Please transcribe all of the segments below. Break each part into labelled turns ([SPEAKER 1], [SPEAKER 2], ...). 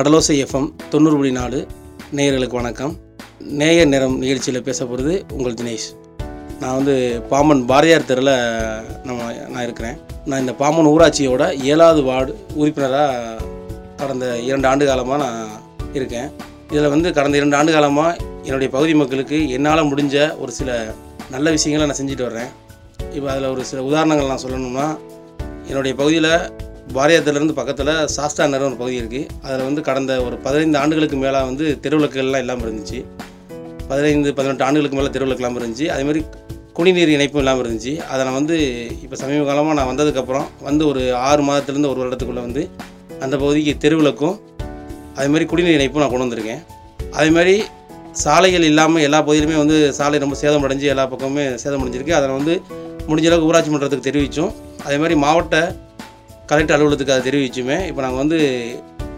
[SPEAKER 1] கடலோசை FM தொண்ணூறு புள்ளி நாலு நேயர்களுக்கு வணக்கம். நேய நேரம் நிகழ்ச்சியில் பேச போகிறது உங்கள் தினேஷ். நான் வந்து பாம்பன் பாரதியார் தெருவில் நம்ம நான் இருக்கிறேன். நான் இந்த பாம்பன் ஊராட்சியோட ஏழாவது வார்டு உறுப்பினராக கடந்த இரண்டு ஆண்டு காலமாக நான் இருக்கேன். இதில் வந்து கடந்த இரண்டு ஆண்டு காலமாக என்னுடைய பகுதி மக்களுக்கு என்னால் முடிஞ்ச ஒரு சில நல்ல விஷயங்களை நான் செஞ்சுட்டு வர்றேன். இப்போ அதில் ஒரு சில உதாரணங்கள் நான் சொல்லணும்னா என்னுடைய பகுதியில் பாரதியாத்திலேருந்து பக்கத்தில் சாஸ்தா நகரம் ஒரு பகுதி இருக்குது அதில் வந்து கடந்த ஒரு பதினைந்து ஆண்டுகளுக்கு மேலே வந்து தெருவிளக்குகள்லாம் இல்லாமல் இருந்துச்சு. பதினைந்து பதினெட்டு ஆண்டுகளுக்கு மேலே தெருவிளக்கு இல்லாமல் இருந்துச்சு. அதேமாதிரி குடிநீர் இணைப்பும் இல்லாமல் இருந்துச்சு. அதை நான் வந்து இப்போ சமீப காலமாக நான் வந்ததுக்கப்புறம் வந்து ஒரு ஆறு மாதத்துலேருந்து ஒரு வருடத்துக்குள்ளே வந்து அந்த பகுதிக்கு தெருவிளக்கும் அதேமாதிரி குடிநீர் இணைப்பும் நான் கொண்டு வந்திருக்கேன். அதேமாதிரி சாலைகள் இல்லாமல் எல்லா பகுதியிலுமே வந்து சாலை ரொம்ப சேதமடைஞ்சு எல்லா பக்கமுமே சேதமடைஞ்சிருக்கு அதை வந்து முடிஞ்ச அளவுக்கு ஊராட்சி மன்றத்துக்கு தெரிவித்தோம் அதே மாதிரி மாவட்ட கலெக்டர் அலுவலகத்துக்கு அதை தெரிவிச்சுமே. இப்போ நாங்கள் வந்து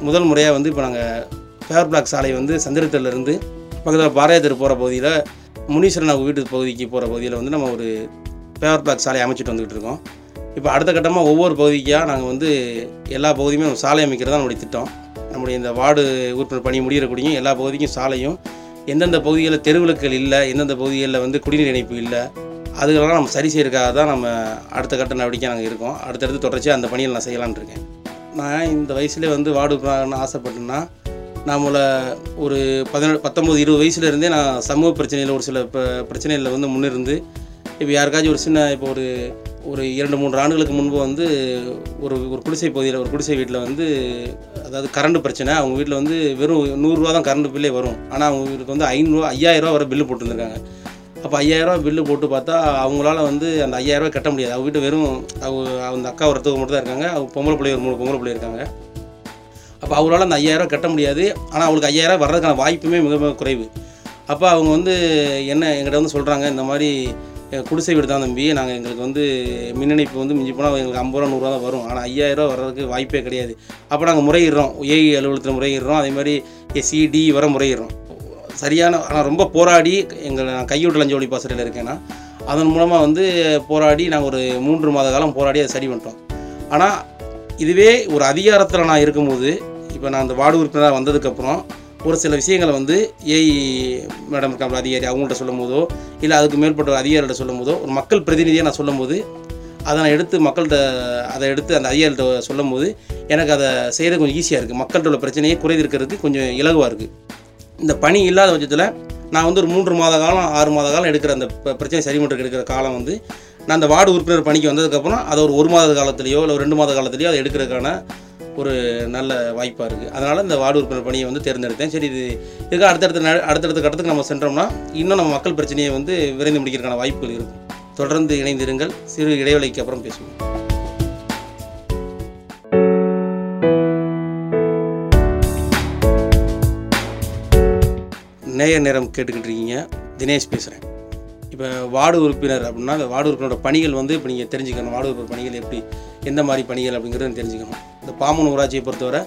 [SPEAKER 1] முதல் முறையாக வந்து இப்போ நாங்கள் ஃபேர் பிளாக் சாலை வந்து சந்திரத்திலிருந்து பக்கத்தில் பாரதியார் போகிற பகுதியில் முனீஸ்வரன் அவங்க வீட்டு பகுதிக்கு போகிற பகுதியில் வந்து நம்ம ஒரு ஃபேவர் பிளாக் சாலை அமைச்சிட்டு வந்துகிட்டு இருக்கோம். இப்போ அடுத்த கட்டமாக ஒவ்வொரு பகுதிக்காக நாங்கள் வந்து எல்லா பகுதியுமே நம்ம சாலை அமைக்கிறது தான் நம்முடைய திட்டம். நம்முடைய இந்த வார்டு உறுப்பினர் பணி முடிகிறக்கூடிய எல்லா பகுதிக்கும் சாலையும் எந்தெந்த பகுதிகளில் தெருவிளக்குகள் இல்லை எந்தெந்த பகுதிகளில் வந்து குடிநீர் இணைப்பு இல்லை அதுகளெல்லாம் நம்ம சரி செய்யறதுக்காக தான் நம்ம அடுத்த கட்ட நடவடிக்கை நாங்கள் இருக்கோம். அடுத்தடுத்து தொடர்ச்சியாக அந்த பணியில் நான் செய்யலாம்னு இருக்கேன். நான் இந்த வயசுலேயே வந்து வார்டு உறுப்பினராகணும்னு ஆசைப்பட்டேன்னா நம்மளை ஒரு பதினேழு பத்தொம்போது இருபது வயசுலேருந்தே நான் சமூக பிரச்சனையில் ஒரு சில பிரச்சனைகளில் வந்து முன்னிருந்து இப்போ யாருக்காச்சும் ஒரு சின்ன இப்போ ஒரு ஒரு இரண்டு மூன்று ஆண்டுகளுக்கு முன்பு வந்து ஒரு ஒரு குடிசை பகுதியில் ஒரு குடிசை வீட்டில் வந்து அதாவது கரண்ட் பிரச்சனை அவங்க வீட்டில் வந்து வெறும் நூறுரூவா தான் கரண்ட் பில்லே வரும். ஆனால் அவங்க வீட்டுக்கு வந்து ஐநூறுரூவா ஐயாயிரரூவா வர பில்லு போட்டுருந்துருக்காங்க. அப்போ ஐயாயிரம் பில்லு போட்டு பார்த்தா அவங்களால வந்து அந்த ஐயாயிரரூவா கட்ட முடியாது. அவங்க வீட்டு வெறும் அவங்க அந்த அக்கா ஒருத்தவங்க மட்டும் தான் இருக்காங்க. அவங்க பொம்பளை பிள்ளை ஒரு மூணு பொம்பளை பிள்ளை இருக்காங்க. அப்போ அவங்களால அந்த ஐயாயிரம் கட்ட முடியாது. ஆனால் அவங்களுக்கு ஐயாயிரரூவா வர்றதுக்கான வாய்ப்புமே மிக மிக குறைவு. அப்போ அவங்க வந்து என்ன எங்கிட்ட வந்து சொல்கிறாங்க இந்த மாதிரி குடிசை வீடு தான் தம்பி. நாங்கள் எங்களுக்கு வந்து மின்னணைப்பு வந்து மிஞ்சி போனால் எங்களுக்கு ஐம்பது ரூபா நூறுரூவா தான் வரும். ஆனால் ஐயாயிரரூவா வர்றதுக்கு வாய்ப்பே கிடையாது. அப்போ நாங்கள் முறையிடுறோம். ஏஐ அலுவலகத்தில் முறையிடுறோம். அதே மாதிரி எஸ்சிடி வர முறையிடுறோம். சரியான ஆனால் ரொம்ப போராடி எங்களை நான் கையூட்டு லஞ்ச ஒழிப்பு ஆசிரியர் இருக்கேன்னா அதன் மூலமாக வந்து போராடி நாங்கள் ஒரு மூன்று மாத காலம் போராடி அதை சரி பண்ணிட்டோம். ஆனால் இதுவே ஒரு அதிகாரத்தில் நான் இருக்கும்போது இப்போ நான் அந்த வார்டு உறுப்பினராக வந்ததுக்கப்புறம் ஒரு சில விஷயங்களை வந்து ஏஐ மேடம் இருக்காங்க அதிகாரி அவங்கள்ட்ட சொல்லும் போதோ இல்லை அதுக்கு மேற்பட்ட ஒரு அதிகாரிகிட்ட சொல்லும் போதோ ஒரு மக்கள் பிரதிநிதியாக நான் சொல்லும் போது அதை நான் எடுத்து மக்கள்கிட்ட அதை எடுத்து அந்த அதிகாரிகிட்ட சொல்லும் போது எனக்கு அதை செய்கிறது கொஞ்சம் ஈஸியாக இருக்குது மக்கள்கிட்ட உள்ள பிரச்சனையை குறைந்திருக்கிறதுக்கு கொஞ்சம் இலகுவாக இருக்குது இந்த பணி இல்லாத பட்சத்தில் நான் வந்து ஒரு மூன்று மாத காலம் ஆறு மாத காலம் எடுக்கிற அந்த பிரச்சனை சரி பண்ணுறதுக்கு எடுக்கிற காலம் வந்து நான் அந்த வார்டு உறுப்பினர் பணிக்கு வந்ததுக்கப்புறம் அதை ஒரு ஒரு மாத காலத்துலேயோ இல்லை ரெண்டு மாத காலத்துலேயோ அதை எடுக்கிறதுக்கான ஒரு நல்ல வாய்ப்பாக இருக்குது அதனால் இந்த வார்டு உறுப்பினர் பணியை வந்து தேர்ந்தெடுத்தேன். சரி இது இதுக்கு அடுத்தடுத்த ந- அடுத்தடுத்த கட்டத்துக்கு நம்ம சென்றோம்னா இன்னும் நம்ம மக்கள் பிரச்சனையை வந்து விரைந்து முடிக்கிறதுக்கான வாய்ப்புகள் இருக்கும். தொடர்ந்து இணைந்திருங்கள். சிறு இடைவெளிக்கு அப்புறம் பேசுவோம். நேய நேரம் கேட்டுக்கிட்டு இருக்கீங்க தினேஷ் பேசுகிறேன் இப்போ வார்டு உறுப்பினர் அப்படின்னா அந்த வார்டு உறுப்பினரோட பணிகள் வந்து இப்போ நீங்கள் தெரிஞ்சுக்கணும். வார்டு உறுப்பினர் பணிகள் எப்படி எந்த மாதிரி பணிகள் அப்படிங்கிறத தெரிஞ்சுக்கணும். இந்த பாமன் ஊராட்சியை பொறுத்தவரை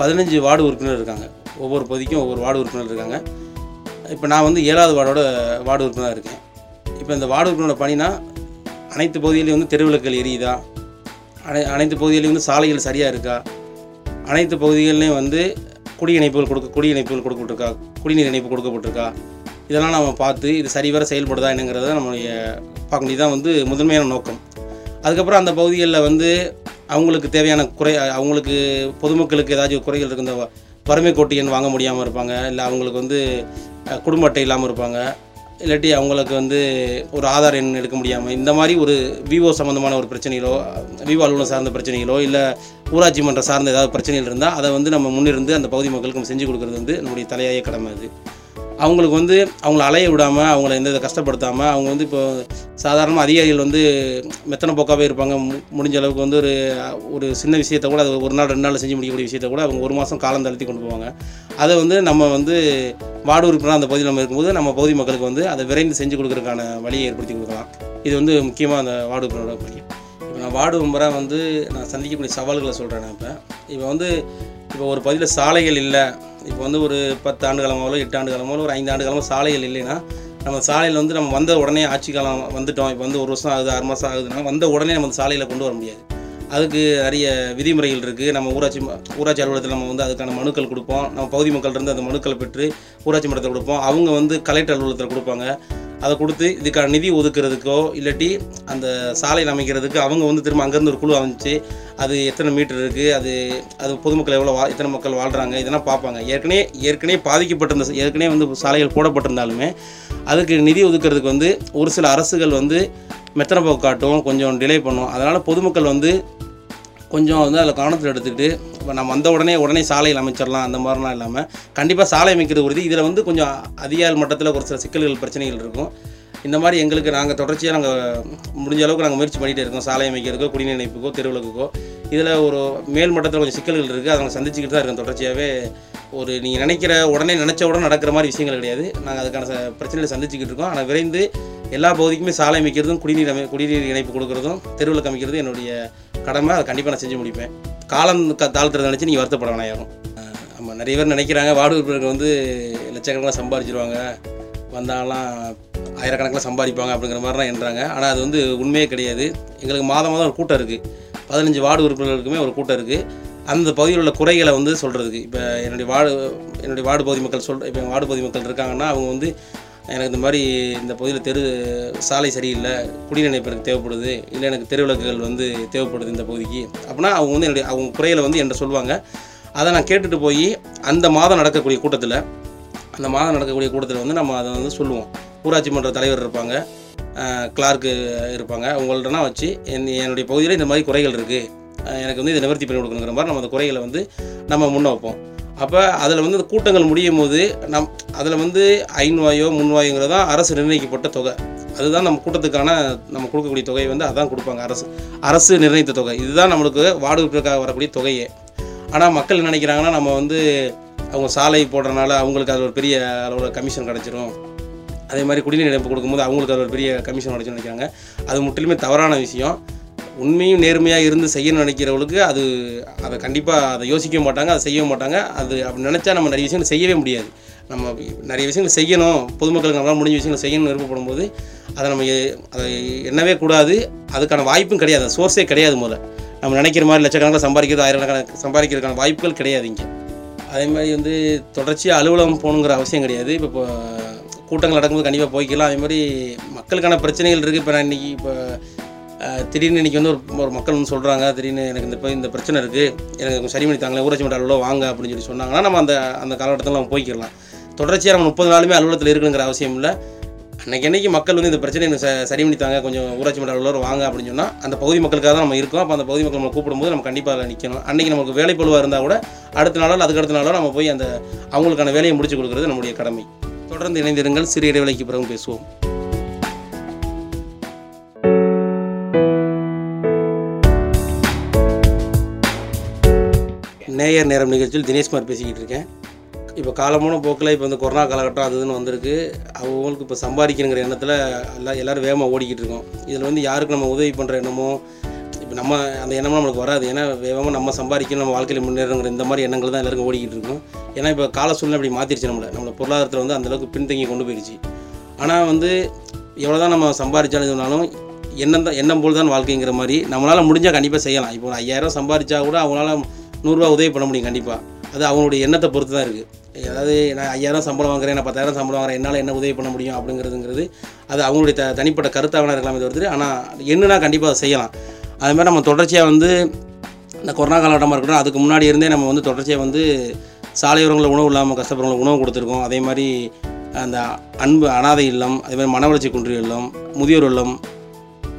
[SPEAKER 1] பதினஞ்சு வார்டு உறுப்பினர் இருக்காங்க. ஒவ்வொரு பகுதிக்கும் ஒவ்வொரு வார்டு உறுப்பினர் இருக்காங்க. இப்போ நான் வந்து ஏழாவது வார்டோட வார்டு உறுப்பினராக இருக்கேன். இப்போ இந்த வார்டு உறுப்பினரோட பணினா அனைத்து பகுதியிலையும் வந்து தெருவிளக்குகள் எரியுதா? அனை அனைத்து பகுதியிலையும் வந்து சாலைகள் சரியாக இருக்கா? அனைத்து பகுதிகள்லேயும் வந்து குடி இணைப்புகள் கொடுக்க குடி இணைப்புகள் கொடுக்கப்பட்டிருக்கா குடிநீர் இணைப்பு கொடுக்கப்பட்டிருக்கா? இதெல்லாம் நம்ம பார்த்து இது சரிவர செயல்படுதா என்னங்கிறத நம்மளுடைய பார்க்க வேண்டியது தான் வந்து முதன்மையான நோக்கம். அதுக்கப்புறம் அந்த பகுதிகளில் வந்து அவங்களுக்கு தேவையான குறை அவங்களுக்கு பொதுமக்களுக்கு ஏதாச்சும் குறைகள் இருக்கு இந்த வறுமை கோட்டு எண் வாங்க முடியாமல் இருப்பாங்க இல்லை அவங்களுக்கு வந்து குடும்ப அட்டை இல்லாமல் இருப்பாங்க இல்லாட்டி அவங்களுக்கு வந்து ஒரு ஆதார் எண் எடுக்க முடியாமல் இந்த மாதிரி ஒரு விவோ சம்மந்தமான ஒரு பிரச்சனைகளோ விவோ அலுவலகம் சார்ந்த பிரச்சனைகளோ இல்லை ஊராட்சி மன்றம் சார்ந்த ஏதாவது பிரச்சனைகள் இருந்தால் அதை வந்து நம்ம முன்னிருந்து அந்த பகுதி மக்களுக்கு நம்ம செஞ்சு கொடுக்குறது வந்து நம்முடைய தலையாய கடமை அது. அவங்களுக்கு வந்து அவங்கள அலைய விடாமல் அவங்கள எந்த இதை கஷ்டப்படுத்தாமல் அவங்க வந்து இப்போ சாதாரணமாக அதிகாரிகள் வந்து மெத்தனை போக்காகவே இருப்பாங்க. மு- முடிஞ்ச அளவுக்கு வந்து ஒரு ஒரு சின்ன விஷயத்தை கூட அது ஒரு நாள் ரெண்டு நாள் செஞ்சு முடிக்கக்கூடிய விஷயத்தை கூட அவங்க ஒரு மாதம் காலம் தளர்த்தி கொண்டு போவாங்க. அதை வந்து நம்ம வந்து வார்டு அந்த பகுதியில் நம்ம இருக்கும்போது நம்ம பகுதி மக்களுக்கு வந்து அதை விரைந்து செஞ்சு கொடுக்குறதுக்கான வழியை ஏற்படுத்தி கொடுக்கலாம். இது வந்து முக்கியமாக அந்த வார்டு உறுப்பினரோட பணி இப்போ நான் வார்டு மெம்பராக வந்து நான் சந்திக்கக்கூடிய சவால்களை சொல்கிறேன் நான் இப்போ. இப்போ வந்து இப்போ ஒரு பகுதியில் சாலைகள் இல்லை. இப்போ வந்து ஒரு பத்து ஆண்டு காலமாகவோ எட்டு ஆண்டு காலமாகவோ ஒரு ஐந்து ஆண்டு காலமாக சாலைகள் இல்லைன்னா நம்ம சாலையில் வந்து நம்ம வந்த உடனே ஆட்சி காலம் வந்துட்டோம். இப்போ வந்து ஒரு வருஷம் ஆகுது ஆறு மாதம் ஆகுதுன்னா வந்த உடனே நம்ம சாலையில் கொண்டு வர முடியாது. அதுக்கு நிறைய விதிமுறைகள் இருக்குது நம்ம ஊராட்சி ஊராட்சி அலுவலகத்தில் நம்ம வந்து அதுக்கான மனுக்கள் கொடுப்போம். நம்ம பகுதி மக்கள்கிட்ட அந்த மனுக்களை பெற்று ஊராட்சி மன்றத்தில் கொடுப்போம். அவங்க வந்து கலெக்டர் அலுவலகத்தில் கொடுப்பாங்க. அதை கொடுத்து இதுக்கான நிதி ஒதுக்குறதுக்கோ இல்லாட்டி அந்த சாலையில் அமைக்கிறதுக்கு அவங்க வந்து திரும்ப அங்கேருந்து ஒரு குழு அமைச்சு அது எத்தனை மீட்டர் இருக்குது அது அது பொதுமக்கள் எவ்வளோ வா எத்தனை மக்கள் வாழ்கிறாங்க இதெல்லாம் பார்ப்பாங்க. ஏற்கனவே ஏற்கனவே பாதிக்கப்பட்டிருந்த ஏற்கனவே வந்து சாலைகள் போடப்பட்டிருந்தாலுமே அதுக்கு நிதி ஒதுக்குறதுக்கு வந்து ஒரு சில அரசுகள் வந்து மெத்தனை போக்கு காட்டும் கொஞ்சம் டிலே பண்ணும். அதனால் பொதுமக்கள் வந்து கொஞ்சம் வந்து அதில் கவனத்தில் எடுத்துக்கிட்டு இப்போ நம்ம வந்த உடனே உடனே சாலையில் அமைச்சிடலாம் அந்த மாதிரிலாம் இல்லாமல் கண்டிப்பாக சாலை அமைக்கிறது உறுதி. இதில் வந்து கொஞ்சம் அதிகார மட்டத்தில் ஒரு சில சிக்கல்கள் பிரச்சனைகள் இருக்கும். இந்த மாதிரி எங்களுக்கு நாங்கள் தொடர்ச்சியாக நாங்கள் முடிஞ்ச அளவுக்கு நாங்கள் முயற்சி பண்ணிகிட்டே இருக்கோம். சாலை அமைக்கிறதுக்கோ குடிநீர் இணைப்புக்கோ தெருவிளக்குக்கோ. இதில் ஒரு மேல் மட்டத்தில் கொஞ்சம் சிக்கல்கள் இருக்குது அதை நாங்கள் சந்திச்சுக்கிட்டு தான் இருக்கோம் தொடர்ச்சியாகவே ஒரு நீங்கள் நினைக்கிற உடனே நினச்ச உடனே நடக்கிற மாதிரி விஷயங்கள் கிடையாது. நாங்கள் அதுக்கான பிரச்சனைகளை சந்திச்சுக்கிட்டு இருக்கோம். ஆனால் விரைந்து எல்லா பகுதிக்குமே சாலை அமைக்கிறதும் குடிநீர் அமை குடிநீர் இணைப்பு கொடுக்குறதும் தெருவிளக்கு அமைக்கிறதும் என்னுடைய கடமை அதை கண்டிப்பாக நான் செஞ்சு முடிப்பேன். காலம் க- தாழ்த்துறதை நினச்சி நீங்கள் வருத்தப்பட வேணாம் யாரும். ஆமாம் நிறைய பேர் நினைக்கிறாங்க வார்டு உறுப்பினர்கள் வந்து லட்சக்கணக்கெலாம் சம்பாதிச்சிருவாங்க. வந்தாலாம் ஆயிரக்கணக்கில் சம்பாதிப்பாங்க அப்படிங்கிற மாதிரிலாம் என்றாங்க. ஆனால் அது வந்து உண்மையே கிடையாது. எங்களுக்கு மாதம் மாதம் ஒரு கூட்டம் இருக்குது பதினஞ்சு வார்டு உறுப்பினர்களுக்குமே ஒரு கூட்டம் இருக்குது அந்த பகுதியில் உள்ள குறைகளை வந்து சொல்கிறதுக்கு இப்போ என்னுடைய வார்டு என்னுடைய வார்டு பகுதி மக்கள் சொல் இப்போ வார்டு பகுதி மக்கள் இருக்காங்கன்னா அவங்க வந்து எனக்கு இந்த மாதிரி இந்த பகுதியில் தெரு சாலை சரியில்லை குடிநீர் இணைப்பு எனக்கு தேவைப்படுது இல்லை எனக்கு தெருவிளக்குகள் வந்து தேவைப்படுது இந்த பகுதிக்கு. அப்படின்னா அவங்க வந்து என்னுடைய அவங்க குறையில் வந்து என்கிட்ட சொல்லுவாங்க. அதை நான் கேட்டுட்டு போய் அந்த மாதம் நடக்கக்கூடிய கூட்டத்தில் அந்த மாதம் நடக்கக்கூடிய கூட்டத்தில் வந்து நம்ம அதை வந்து சொல்லுவோம். ஊராட்சி மன்ற தலைவர் இருப்பாங்க கிளார்க்கு இருப்பாங்க. அவங்கள்ட்டனா வச்சு என் என்னுடைய பகுதியில் இந்த மாதிரி குறைகள் இருக்குது எனக்கு வந்து இதை நிவர்த்தி பண்ணி கொடுக்கணுங்கிற மாதிரி நம்ம அந்த குறைகளை வந்து நம்ம முன்ன வைப்போம். அப்போ அதில் வந்து அந்த கூட்டங்கள் முடியும் போது நம் அதில் வந்து ஐநூவாயோ முன்வாயோங்கிறது தான் அரசு நிர்ணயிக்கப்பட்ட தொகை. அதுதான் நம்ம கூட்டத்துக்கான நம்ம கொடுக்கக்கூடிய தொகையை வந்து அதான் கொடுப்பாங்க அரசு. அரசு நிர்ணயித்த தொகை. இதுதான் நம்மளுக்கு வார்டு உறுப்பினருக்காக வரக்கூடிய தொகையே. ஆனால் மக்கள் என்ன நினைக்கிறாங்கன்னா நம்ம வந்து அவங்க சாலை போடுறனால அவங்களுக்கு அது ஒரு பெரிய அளவில் கமிஷன் கிடச்சிரும். அதே மாதிரி குடிநீர் இணைப்பு கொடுக்கும்போது அவங்களுக்கு அது ஒரு பெரிய கமிஷன் கிடச்சுன்னு நினைக்கிறாங்க. அது முற்றிலுமே தவறான விஷயம். உண்மையும் நேர்மையாக இருந்து செய்யணும்னு நினைக்கிறவங்களுக்கு அது அதை கண்டிப்பாக அதை யோசிக்க மாட்டாங்க அதை செய்யவும் மாட்டாங்க. அது அப்படி நினச்சா நம்ம நிறைய விஷயங்கள் செய்யவே முடியாது. நம்ம நிறைய விஷயங்கள் செய்யணும் பொதுமக்களுக்கு நம்மளால் முடிஞ்ச விஷயங்கள் செய்யணும்னு விருப்பப்படும் போது அதை நம்ம அதை எண்ணவே கூடாது. அதுக்கான வாய்ப்பும் கிடையாது. சோர்ஸே கிடையாது முதல்ல. நம்ம நினைக்கிற மாதிரி லட்சக்கணக்கில் சம்பாதிக்கிறது ஆயிரக்கணக்கான சம்பாதிக்கிறதுக்கான வாய்ப்புகள் கிடையாது இங்கே. அதே மாதிரி வந்து தொடர்ச்சியாக அலுவலகம் போகணுங்கிற அவசியம் கிடையாது. இப்போ இப்போ கூட்டங்கள் நடக்கும்போது கண்டிப்பாக போய்க்கலாம். அதே மாதிரி மக்களுக்கான பிரச்சனைகள் இருக்குது இப்போ நான் இன்றைக்கி இப்போ திடீர்னு இன்றைக்கி வந்து ஒரு ஒரு மக்கள் வந்து சொல்கிறாங்க திடீர்னு எனக்கு இந்த இப்போ இந்த பிரச்சனை இருக்குது எனக்கு கொஞ்சம் சரி பண்ணி தாங்களே ஊராட்சி மன்ற அலுவலகம் வாங்க அப்படின்னு சொல்லி சொன்னாங்கன்னா நம்ம அந்த அந்த காலகட்டத்தில் நம்ம போய்க்கிடலாம். தொடர்ச்சியாக நம்ம முப்பது நாளுமே அலுவலகத்தில் இருக்கணுங்கிற அவசியம் இல்லை. அன்றைக்கி அன்னைக்கு மக்கள் வந்து இந்த பிரச்சனை எனக்கு ச- சரி பண்ணி தாங்க கொஞ்சம் ஊராட்சி மன்ற அலுவலர் வாங்க அப்படின்னு சொன்னால் அந்த பகுதி மக்களுக்காக தான் நம்ம இருக்கோம். அப்போ அந்த பகுதி மக்கள் நம்ம கூப்பிடும்போது நம்ம கண்டிப்பாக அதில் நிற்கணும் அன்றைக்கி நமக்கு வேலை பழுவாக இருந்தால் கூட அடுத்த நாளோ அதுக்கு அடுத்த நாளோ நம்ம போய் அந்த அவங்களுக்கான வேலையை முடிச்சு கொடுக்குறது நம்முடைய கடமை. தொடர்ந்து இணைந்திருங்கள். சிறு இடைவேளைக்கு பிறகு பேசுவோம். நேயர் நேரம் நிகழ்ச்சியில் தினேஷ்குமார் பேசிக்கிட்டு இருக்கேன். இப்போ காலமான போக்கில் இப்போ இந்த கொரோனா காலகட்டம் அது இதுன்னு வந்திருக்கு. அவங்களுக்கு இப்போ சம்பாதிக்கணுங்கிற எண்ணத்தில் எல்லாம் எல்லோரும் வேகமாக ஓடிக்கிட்டு இருக்கோம். இதில் வந்து யாருக்கு நம்ம உதவி பண்ணுற எண்ணமோ இப்போ நம்ம அந்த எண்ணமும் நம்மளுக்கு வராது. ஏன்னா வேகமாக நம்ம சம்பாதிக்கணும் நம்ம வாழ்க்கையில் முன்னேறங்கிற இந்த மாதிரி எண்ணங்கள் தான் எல்லாருக்கும் ஓடிக்கிட்டு இருக்கும். ஏன்னா இப்போ கால சூழ்நிலை அப்படி மாற்றிருச்சு நம்மளை. நம்மளை பொருளாதாரத்தில் வந்து அந்தளவுக்கு பின்தங்கி கொண்டு போயிடுச்சு ஆனால் வந்து எவ்வளோ தான் நம்ம சம்பாதிச்சாலும் சொன்னாலும் எண்ணம் தான் எண்ணம் போல் தான் வாழ்க்கைங்கிற மாதிரி நம்மளால் முடிஞ்சால் கண்டிப்பாக செய்யலாம். இப்போ ஐயாயிரம் சம்பாதிச்சா கூட அவங்களால நூறுரூவா உதவி பண்ண முடியும் கண்டிப்பாக அது அவங்களுடைய எண்ணத்தை பொறுத்து தான் இருக்குது அதாவது நான் ஐயாயிரம் சம்பளம் வாங்குறேன் நான் பத்தாயிரம் சம்பளம் வாங்குறேன் என்னால் என்ன உதவி பண்ண முடியும் அப்படிங்கிறதுங்கிறது அது அவங்களுடைய த தனிப்பட்ட கருத்தாக இருக்கலாம் இருக்கலாமே தவிர்த்து ஆனால் என்னன்னா கண்டிப்பாக அதை செய்யலாம். அது மாதிரி நம்ம தொடர்ச்சியாக வந்து இந்த கொரோனா காலகட்டமாக இருக்கட்டும் அதுக்கு முன்னாடி இருந்தே நம்ம வந்து தொடர்ச்சியாக வந்து சாலையோரங்களில் உணவு இல்லாமல் கஷ்டப்படுறவங்களுக்கு உணவு கொடுத்துருக்கோம். அதே மாதிரி அந்த அன்பு அனாதை இல்லம் அதே மாதிரி மனவளர்ச்சி குன்றிய இல்லம் முதியோர் இல்லம்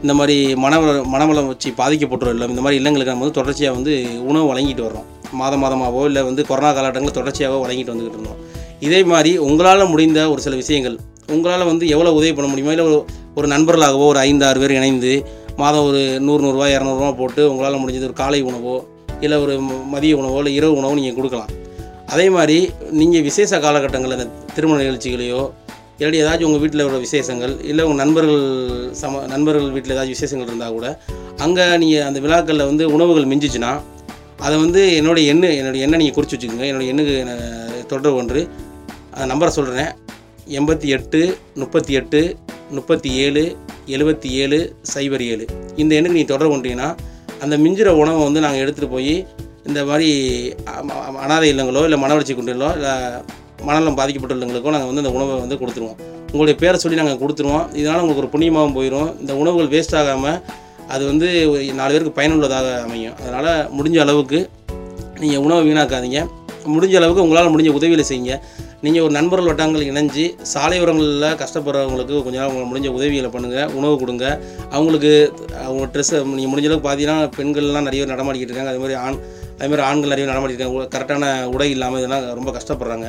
[SPEAKER 1] இந்த மாதிரி மனவள மனவளம் வச்சு பாதிக்கப்பட்டோர் இல்லம் இந்த மாதிரி இல்லங்களுக்கு நம்ம வந்து தொடர்ச்சியாக வந்து உணவு வழங்கிட்டு வரோம் மாதம் மாதமாகவோ இல்லை வந்து கொரோனா காலகட்டங்களில் தொடர்ச்சியாகவோ வழங்கிட்டு வந்துக்கிட்டு இருந்தோம். இதே மாதிரி உங்களால் முடிந்த ஒரு சில விஷயங்கள் உங்களால் வந்து எவ்வளோ உதவி பண்ண முடியுமோ? இல்லை ஒரு ஒரு நண்பர்களாகவோ ஒரு ஐந்து ஆறு பேர் இணைந்து மாதம் ஒரு நூறு நூறுரூவா இரநூறுவா போட்டு உங்களால் முடிஞ்சது ஒரு காலை உணவோ இல்லை ஒரு மதிய உணவோ இல்லை இரவு உணவோ நீங்கள் கொடுக்கலாம். அதே மாதிரி நீங்கள் விசேஷ காலகட்டங்களில் இந்த திருமண நிகழ்ச்சிகளையோ இல்லாட்டி ஏதாச்சும் உங்கள் வீட்டில் உள்ள விசேஷங்கள் இல்லை உங்கள் நண்பர்கள் சம நண்பர்கள் வீட்டில் ஏதாச்சும் விசேஷங்கள் இருந்தால் கூட அங்கே நீங்கள் அந்த விழாக்களில் வந்து உணவுகள் மிஞ்சிச்சுன்னா அதை வந்து என்னுடைய எண்ணு என்னுடைய எண்ணை நீங்கள் குறித்து வச்சுக்கோங்க. என்னோட எண்ணுக்கு தொடர்பு ஒன்று அந்த நம்பரை சொல்கிறேன் எண்பத்தி எட்டு முப்பத்தி எட்டு முப்பத்தி ஏழு எழுபத்தி ஏழு சைபர் ஏழு. இந்த எண்ணுக்கு நீங்கள் தொடர்பு கொண்டீங்கன்னா அந்த மிஞ்சிற உணவை வந்து நாங்கள் எடுத்துகிட்டு போய் இந்த மாதிரி அனாதை இல்லங்களோ இல்லை மனவளர்ச்சி குன்றிலோ இல்லை மனநலம் பாதிக்கப்பட்டுள்ளவங்களுக்கும் நாங்கள் வந்து அந்த உணவை வந்து கொடுத்துருவோம். உங்களுடைய பேரை சொல்லி நாங்கள் கொடுத்துருவோம். இதனால் உங்களுக்கு ஒரு புண்ணியமாகவும் போயிடும் இந்த உணவுகள் வேஸ்ட் ஆகாமல் அது வந்து நாலு பேருக்கு பயனுள்ளதாக அமையும். அதனால் முடிஞ்ச அளவுக்கு நீங்கள் உணவை வீணாக்காதீங்க. முடிஞ்ச அளவுக்கு உங்களால் முடிஞ்ச உதவிகளை செய்யுங்க. நீங்கள் ஒரு நண்பர்கள் வட்டங்கள் இணைஞ்சு சாலையோரங்களில் கஷ்டப்படுறவங்களுக்கு கொஞ்சம் நாள் உங்களுக்கு முடிஞ்ச உதவிகளை பண்ணுங்கள் உணவு கொடுங்க. அவங்களுக்கு அவங்க ட்ரெஸ்ஸை நீங்கள் முடிஞ்ச அளவுக்கு பார்த்தீங்கன்னா பெண்கள்லாம் நிறைய பேர் நடமாடிக்கிட்டு இருக்காங்க. அது மாதிரி ஆண் அதேமாதிரி ஆண்கள் நிறைய நடமாட்டிருக்காங்க கரெக்டான உடை இல்லாமல் இதெல்லாம் ரொம்ப கஷ்டப்படுறாங்க.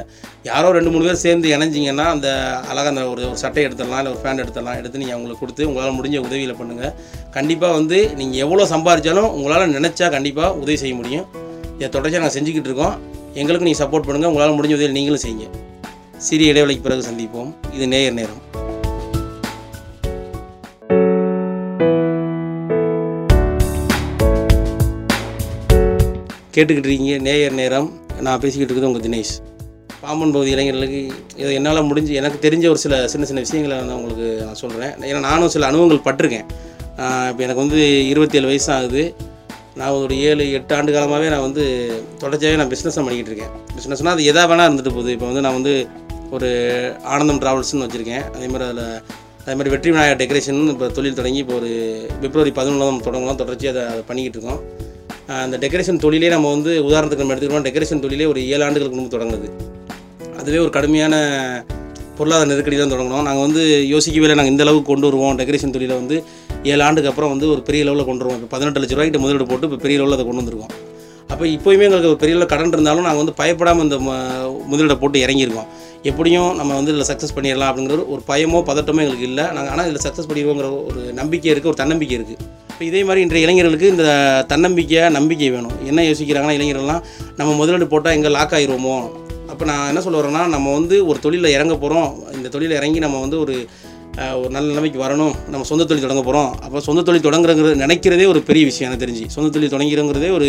[SPEAKER 1] யாரோ ரெண்டு மூணு பேர் சேர்ந்து இணைஞ்சிங்கன்னா அந்த அழகாக அந்த ஒரு ஒரு சட்டை எடுத்துடலாம் இல்லை ஒரு பேண்ட் எடுத்துடலாம் எடுத்து நீங்கள் அவங்களுக்கு கொடுத்து உங்களால் முடிஞ்ச உதவியில் பண்ணுங்கள் கண்டிப்பாக வந்து நீங்கள் எவ்வளோ சம்பாதிச்சாலும் உங்களால் நினச்சா கண்டிப்பாக உதவி செய்ய முடியும். இதை தொடர்ச்சியாக நாங்கள் செஞ்சுக்கிட்டு இருக்கோம். எங்களுக்கு நீங்கள் சப்போர்ட் பண்ணுங்கள் உங்களால் முடிஞ்ச உதவி நீங்களும் செய்யுங்க. சிறிய இடைவெளிக்கு பிறகு சந்திப்போம். இது நேயர் நேரம். கேட்டுக்கிட்டு இருக்கீங்க நேயர் நேரம். நான் பேசிக்கிட்டு இருக்கிறது உங்கள் தினேஷ். பாம்பன் பகுதி இளைஞர்களுக்கு இதை என்னால் முடிஞ்சு எனக்கு தெரிஞ்ச ஒரு சில சின்ன சின்ன விஷயங்களை நான் உங்களுக்கு நான் சொல்கிறேன் ஏன்னா நானும் சில அனுபவங்கள் பட்டிருக்கேன். இப்போ எனக்கு வந்து இருபத்தேழு வயசு ஆகுது. நான் ஒரு ஏழு எட்டு ஆண்டு காலமாகவே நான் வந்து தொடர்ச்சியாகவே நான் பிஸ்னஸ் பண்ணிக்கிட்டு இருக்கேன். பிஸ்னஸ்னால் அது எதா வேணால் இருந்துட்டு போகுது. இப்போ வந்து நான் வந்து ஒரு ஆனந்தம் ட்ராவல்ஸ்னு வச்சுருக்கேன். அதே மாதிரி அதில் அதே மாதிரி வெற்றி விநாயகர் டெக்கரேஷன் இப்போ தொழில் தொடங்கி இப்போ ஒரு பிப்ரவரி பதினொன்றாம் தொடங்கலாம். தொடர்ச்சியாக அதை அதை பண்ணிக்கிட்டு இருக்கோம். அந்த டெக்கரேஷன் தொழிலே நம்ம வந்து உதாரணத்துக்கு நம்ம எடுத்துக்கிட்டோம் டெக்கரேஷன் தொழிலே ஒரு ஏழு ஆண்டுகளுக்கு முன்பு தொடங்குது. அதுவே ஒரு கடுமையான பொருளாதார நெருக்கடி தான் தொடங்கணும் நாங்கள் வந்து யோசிக்கவே இல்லை நாங்கள் இந்த அளவுக்கு கொண்டு வருவோம். டெக்கரேஷன் தொழிலை வந்து ஏழு ஆண்டுக்கு அப்புறம் வந்து ஒரு பெரிய லெவலில் கொண்டு வருவோம். இப்போ பதினெட்டு லட்ச ரூபாய்க்கிட்ட முதலீடு போட்டு இப்போ பெரிய லெவலில் அதை கொண்டு வந்திருக்கோம். அப்போ இப்போயுமே எங்களுக்கு ஒரு பெரிய அளவு கடன் இருந்தாலும் நாங்கள் வந்து பயப்படாமல் இந்த முதலீடை போட்டு இறங்கியிருக்கோம். எப்படியும் நம்ம வந்து இதில் சக்ஸஸ் பண்ணிடலாம் அப்படிங்கிற ஒரு பயமோ பதட்டமோ எங்களுக்கு இல்லை. நாங்கள் ஆனால் இதில் சக்ஸஸ் பண்ணிடுவோங்கிற ஒரு நம்பிக்கை இருக்குது ஒரு தன்னம்பிக்கை இருக்குது இப்போ இதே மாதிரி இன்றைய இளைஞர்களுக்கு இந்த தன்னம்பிக்கை நம்பிக்கை வேணும். என்ன யோசிக்கிறாங்கன்னா இளைஞர்கள்லாம் நம்ம முதலீடு போட்டால் எங்கே லாக் ஆயிடுவோமோ அப்போ நான் என்ன சொல்ல வரேன்னா நம்ம வந்து ஒரு தொழிலில் இறங்க போகிறோம் இந்த தொழிலில் இறங்கி நம்ம வந்து ஒரு ஒரு நல்ல நிலைமைக்கு வரணும். நம்ம சொந்த தொழில் தொடங்க போகிறோம் அப்போ சொந்த தொழில் தொடங்குறங்கிறது நினைக்கிறதே ஒரு பெரிய விஷயம் எனக்கு தெரிஞ்சு. சொந்த தொழில் தொடங்கிறங்கிறதே ஒரு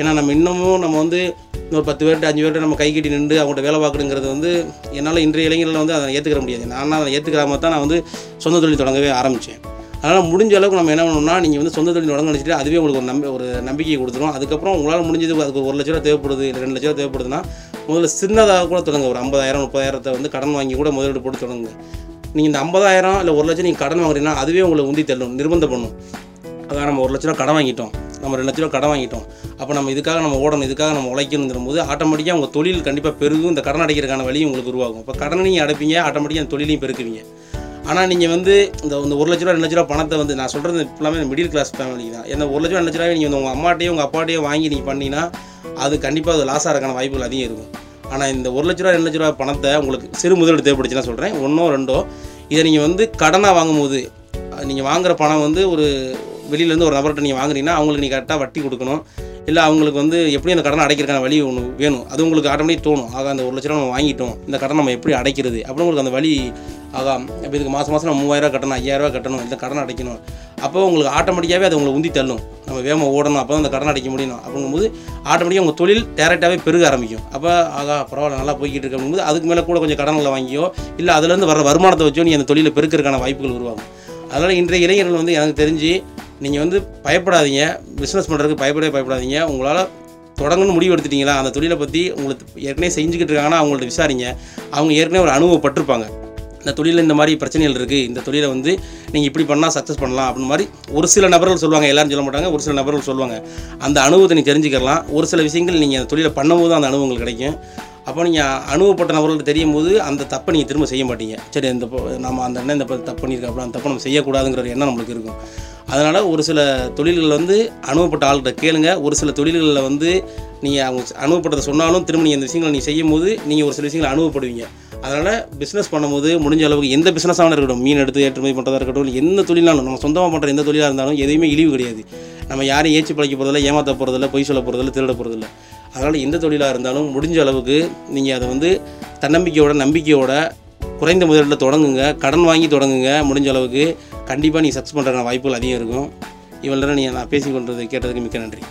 [SPEAKER 1] ஏன்னா நம்ம இன்னமும் நம்ம வந்து இன்னொரு பத்து பேர்கிட்ட அஞ்சு பேர்கிட்ட நம்ம கை கட்டி நின்று அவங்கள்ட்ட வேலை பார்க்கணுங்கிறது வந்து என்னால் இன்றைய இளைஞர்களை வந்து அதை ஏற்றுக்கிற முடியாது. நான் அதை ஏற்றுக்கிறாம தான் நான் வந்து சொந்த தொழில் தொடங்கவே ஆரம்பித்தேன் அதனால் முடிஞ்ச அளவுக்கு நம்ம என்ன பண்ணணும்னா நீங்கள் வந்து சொந்த தொழில் தொடங்க நினச்சிட்டு அதுவே உங்களுக்கு ஒரு நம்ப ஒரு நம்பிக்கையை கொடுத்துரும். அதுக்கப்புறம் உங்களால் முடிஞ்சது அதுக்கு ஒரு லட்ச ரூபா தேவைப்படுது இல்லை ரெண்டு லட்ச ரூபா தேவைப்படுதுன்னா முதல்ல சின்னதாக கூட தொடங்க ஒரு ஐம்பதாயிரம் முப்பதாயிரத்தை வந்து கடன் வாங்கி கூட முதலீடு போட்டு தொடங்குங்க. நீங்கள் இந்த ஐம்பதாயிரம் இல்லை ஒரு லட்சம் நீங்கள் கடன் வாங்குறீங்கன்னா அதுவே உங்களை உந்தி தள்ளும் நிர்பந்தம் பண்ணும். அதான் நம்ம ஒரு லட்ச ரூபா கடன் வாங்கிட்டோம். நம்ம ரெண்டு லட்ச ரூபா கடன் வாங்கிட்டோம். அப்போ நம்ம இதுக்காக நம்ம ஓடணும் இதுக்காக நம்ம உழைக்கணுங்கிற போது ஆட்டோமேட்டிக்காக உங்கள் தொழில் கண்டிப்பாக பெருகும். இந்த கடன் அடைக்கிறதுக்கான வழியும் உங்களுக்கு உருவாகும். இப்போ கடனை நீங்கள் அடைப்பீங்க ஆட்டோமேட்டிக்காக அந்த தொழிலையும் பெருக்குவீங்க. ஆனால் நீங்கள் வந்து இந்த இந்த ஒரு லட்ச ரூபா ரெண்டு லட்ச ரூபா பணத்தை வந்து நான் சொல்கிறது எல்லாமே மிடில் கிளாஸ் ஃபேமிலி தான். ஏன்னா ஒரு லட்ச ரூபா ரெண்டு லட்ச ரூபாய் நீங்கள் உங்கள் அம்மாட்டையும் உங்கள் அப்பாட்டையும் வாங்கி நீங்கள் பண்ணிங்கன்னா அது கண்டிப்பாக அது லாஸ் ஆகிறதுக்கான வாய்ப்புகள் அதிகம் இருக்கும். ஆனால் இந்த ஒரு லட்ச ரூபா ரெண்டு லட்ச ரூபா பணத்தை உங்களுக்கு சிறு முதலீடு தேவைப்படுச்சுன்னா சொல்கிறேன் ஒன்றோ ரெண்டோ இதை நீங்கள் வந்து கடனாக வாங்கும்போது நீங்கள் வாங்குகிற பணம் வந்து ஒரு வெளியிலேருந்து ஒரு நபர்கிட்ட நீங்கள் வாங்குறீங்கன்னா அவங்களுக்கு நீங்கள் கரெக்டாக வட்டி கொடுக்கணும். இல்லை அவங்களுக்கு வந்து எப்படி அந்த கடனை அடைக்கிறதுக்கான வழி ஒன்று வேணும். அது உங்களுக்கு ஆட்டோமேட்டிக் தோணும். ஆக அந்த ஒரு லட்ச ரூபா நம்ம வாங்கிட்டோம். இந்த கடனை நம்ம எப்படி அடைக்கிறது? அப்படின்னு உங்களுக்கு அந்த வழி ஆகா இப்போ இதுக்கு மாதம் மாதம் நம்ம மூவாயிரரூவா கட்டணும் ஐயாயிரரூவா கட்டணும் இந்த கடன் அடைக்கணும். அப்போ உங்களுக்கு ஆட்டோமேட்டிக்காகவே அது உங்களை உந்தி தள்ளும். நம்ம வேகமாக ஓடணும் அப்போ தான் அந்த கடன் அடைக்க முடியும். அப்படிங்கும்போது ஆட்டோமேட்டிக்காக உங்கள் தொழில் டேரெக்டாகவே பெருக ஆரம்பிக்கும். அப்போ ஆகா பரவாயில்ல நல்லா போய்கிட்டு இருக்கு அப்படிங்கும்போது அதுக்கு மேலே கூட கொஞ்சம் கடன்களை வாங்கியோ இல்லை அதுலேருந்து வர வருமானத்தை வச்சோ நீ அந்த தொழிலை பெருக்கிறதுக்கான வாய்ப்புகள் உருவாகும். அதனால் இன்றைய இளைஞர்கள் வந்து எனக்கு தெரிஞ்சு நீங்கள் வந்து பயப்படாதீங்க. பிஸ்னஸ் பண்ணுறதுக்கு பயப்படவே பயப்படாதீங்க. உங்களால் தொடங்கணும்னு முடிவு எடுத்துட்டீங்களா? அந்த தொழிலை பற்றி உங்களுக்கு ஏற்கனவே செஞ்சுக்கிட்டு இருக்காங்கன்னா அவங்கள்ட்ட விசாரிங்க. அவங்க ஏற்கனவே ஒரு அனுபவப்பட்டிருப்பாங்க. இந்த தொழிலில் இந்த மாதிரி பிரச்சனைகள் இருக்குது இந்த தொழிலை வந்து நீங்கள் இப்படி பண்ணால் சக்ஸஸ் பண்ணலாம் அப்படின்னு மாதிரி ஒரு சில நபர்கள் சொல்லுவாங்க எல்லாரும் சொல்ல மாட்டாங்க ஒரு சில நபர்கள் சொல்லுவாங்க. அந்த அனுபவத்தை நீங்கள் தெரிஞ்சுக்கலாம். ஒரு சில விஷயங்கள் நீங்கள் அந்த தொழிலை பண்ணும்போது அந்த அனுபவங்கள் கிடைக்கும். அப்போ நீங்கள் அனுபவப்பட்ட நபர்களுக்கு தெரியும் போது அந்த தப்பை நீங்கள் திரும்ப செய்ய மாட்டீங்க. சரி இந்த நம்ம அந்த அண்ணன் இந்த தப்பு பண்ணியிருக்கோம் அப்படி அந்த தப்பை நம்ம செய்யக்கூடாதுங்கிற ஒரு எண்ணம் நம்மளுக்கு இருக்கும். அதனால் ஒரு சில தொழில்கள் வந்து அனுபவப்பட்ட ஆள்கிட்ட கேளுங்க. ஒரு சில தொழில்களில் வந்து நீங்கள் அவங்க அனுபவப்பட்டதை சொன்னாலும் திரும்ப நீங்கள் இந்த விஷயங்களை நீங்கள் செய்யும் போது நீங்கள் ஒரு சில விஷயங்களை அனுபவப்படுவீங்க. அதனால் பிஸ்னஸ் பண்ணும்போது முடிஞ்ச அளவுக்கு எந்த பிஸ்னஸாக இருக்கட்டும் மீன் எடுத்து ஏற்றுமதி பண்ணுறதா இருக்கட்டும் எந்த தொழிலாலும் நம்ம சொந்தமாக பண்ணுற எந்த தொழிலாக இருந்தாலும் எதையுமே இழிவு கிடையாது. நம்ம யாரையும் ஏச்சி பழைக்க போகிறதில்ல ஏமாற்ற போகிறதில்ல பொய் சொல்ல போகிறதில்ல திருட போகிறதில்ல அதனால் எந்த தொழிலாக இருந்தாலும் முடிஞ்ச அளவுக்கு நீங்கள் அதை வந்து தன்னம்பிக்கையோட நம்பிக்கையோட குறைந்த முதலீட்டில் தொடங்குங்க. கடன் வாங்கி தொடங்குங்க. முடிஞ்ச அளவுக்கு கண்டிப்பாக நீங்கள் சக்ஸஸ் பண்ணுற வாய்ப்புகள் அதிகம் இருக்கும். இவ்வளோ நேரம் நீங்கள் நான் பேசி கொண்டது கேட்டதுக்கு மிக்க நன்றி.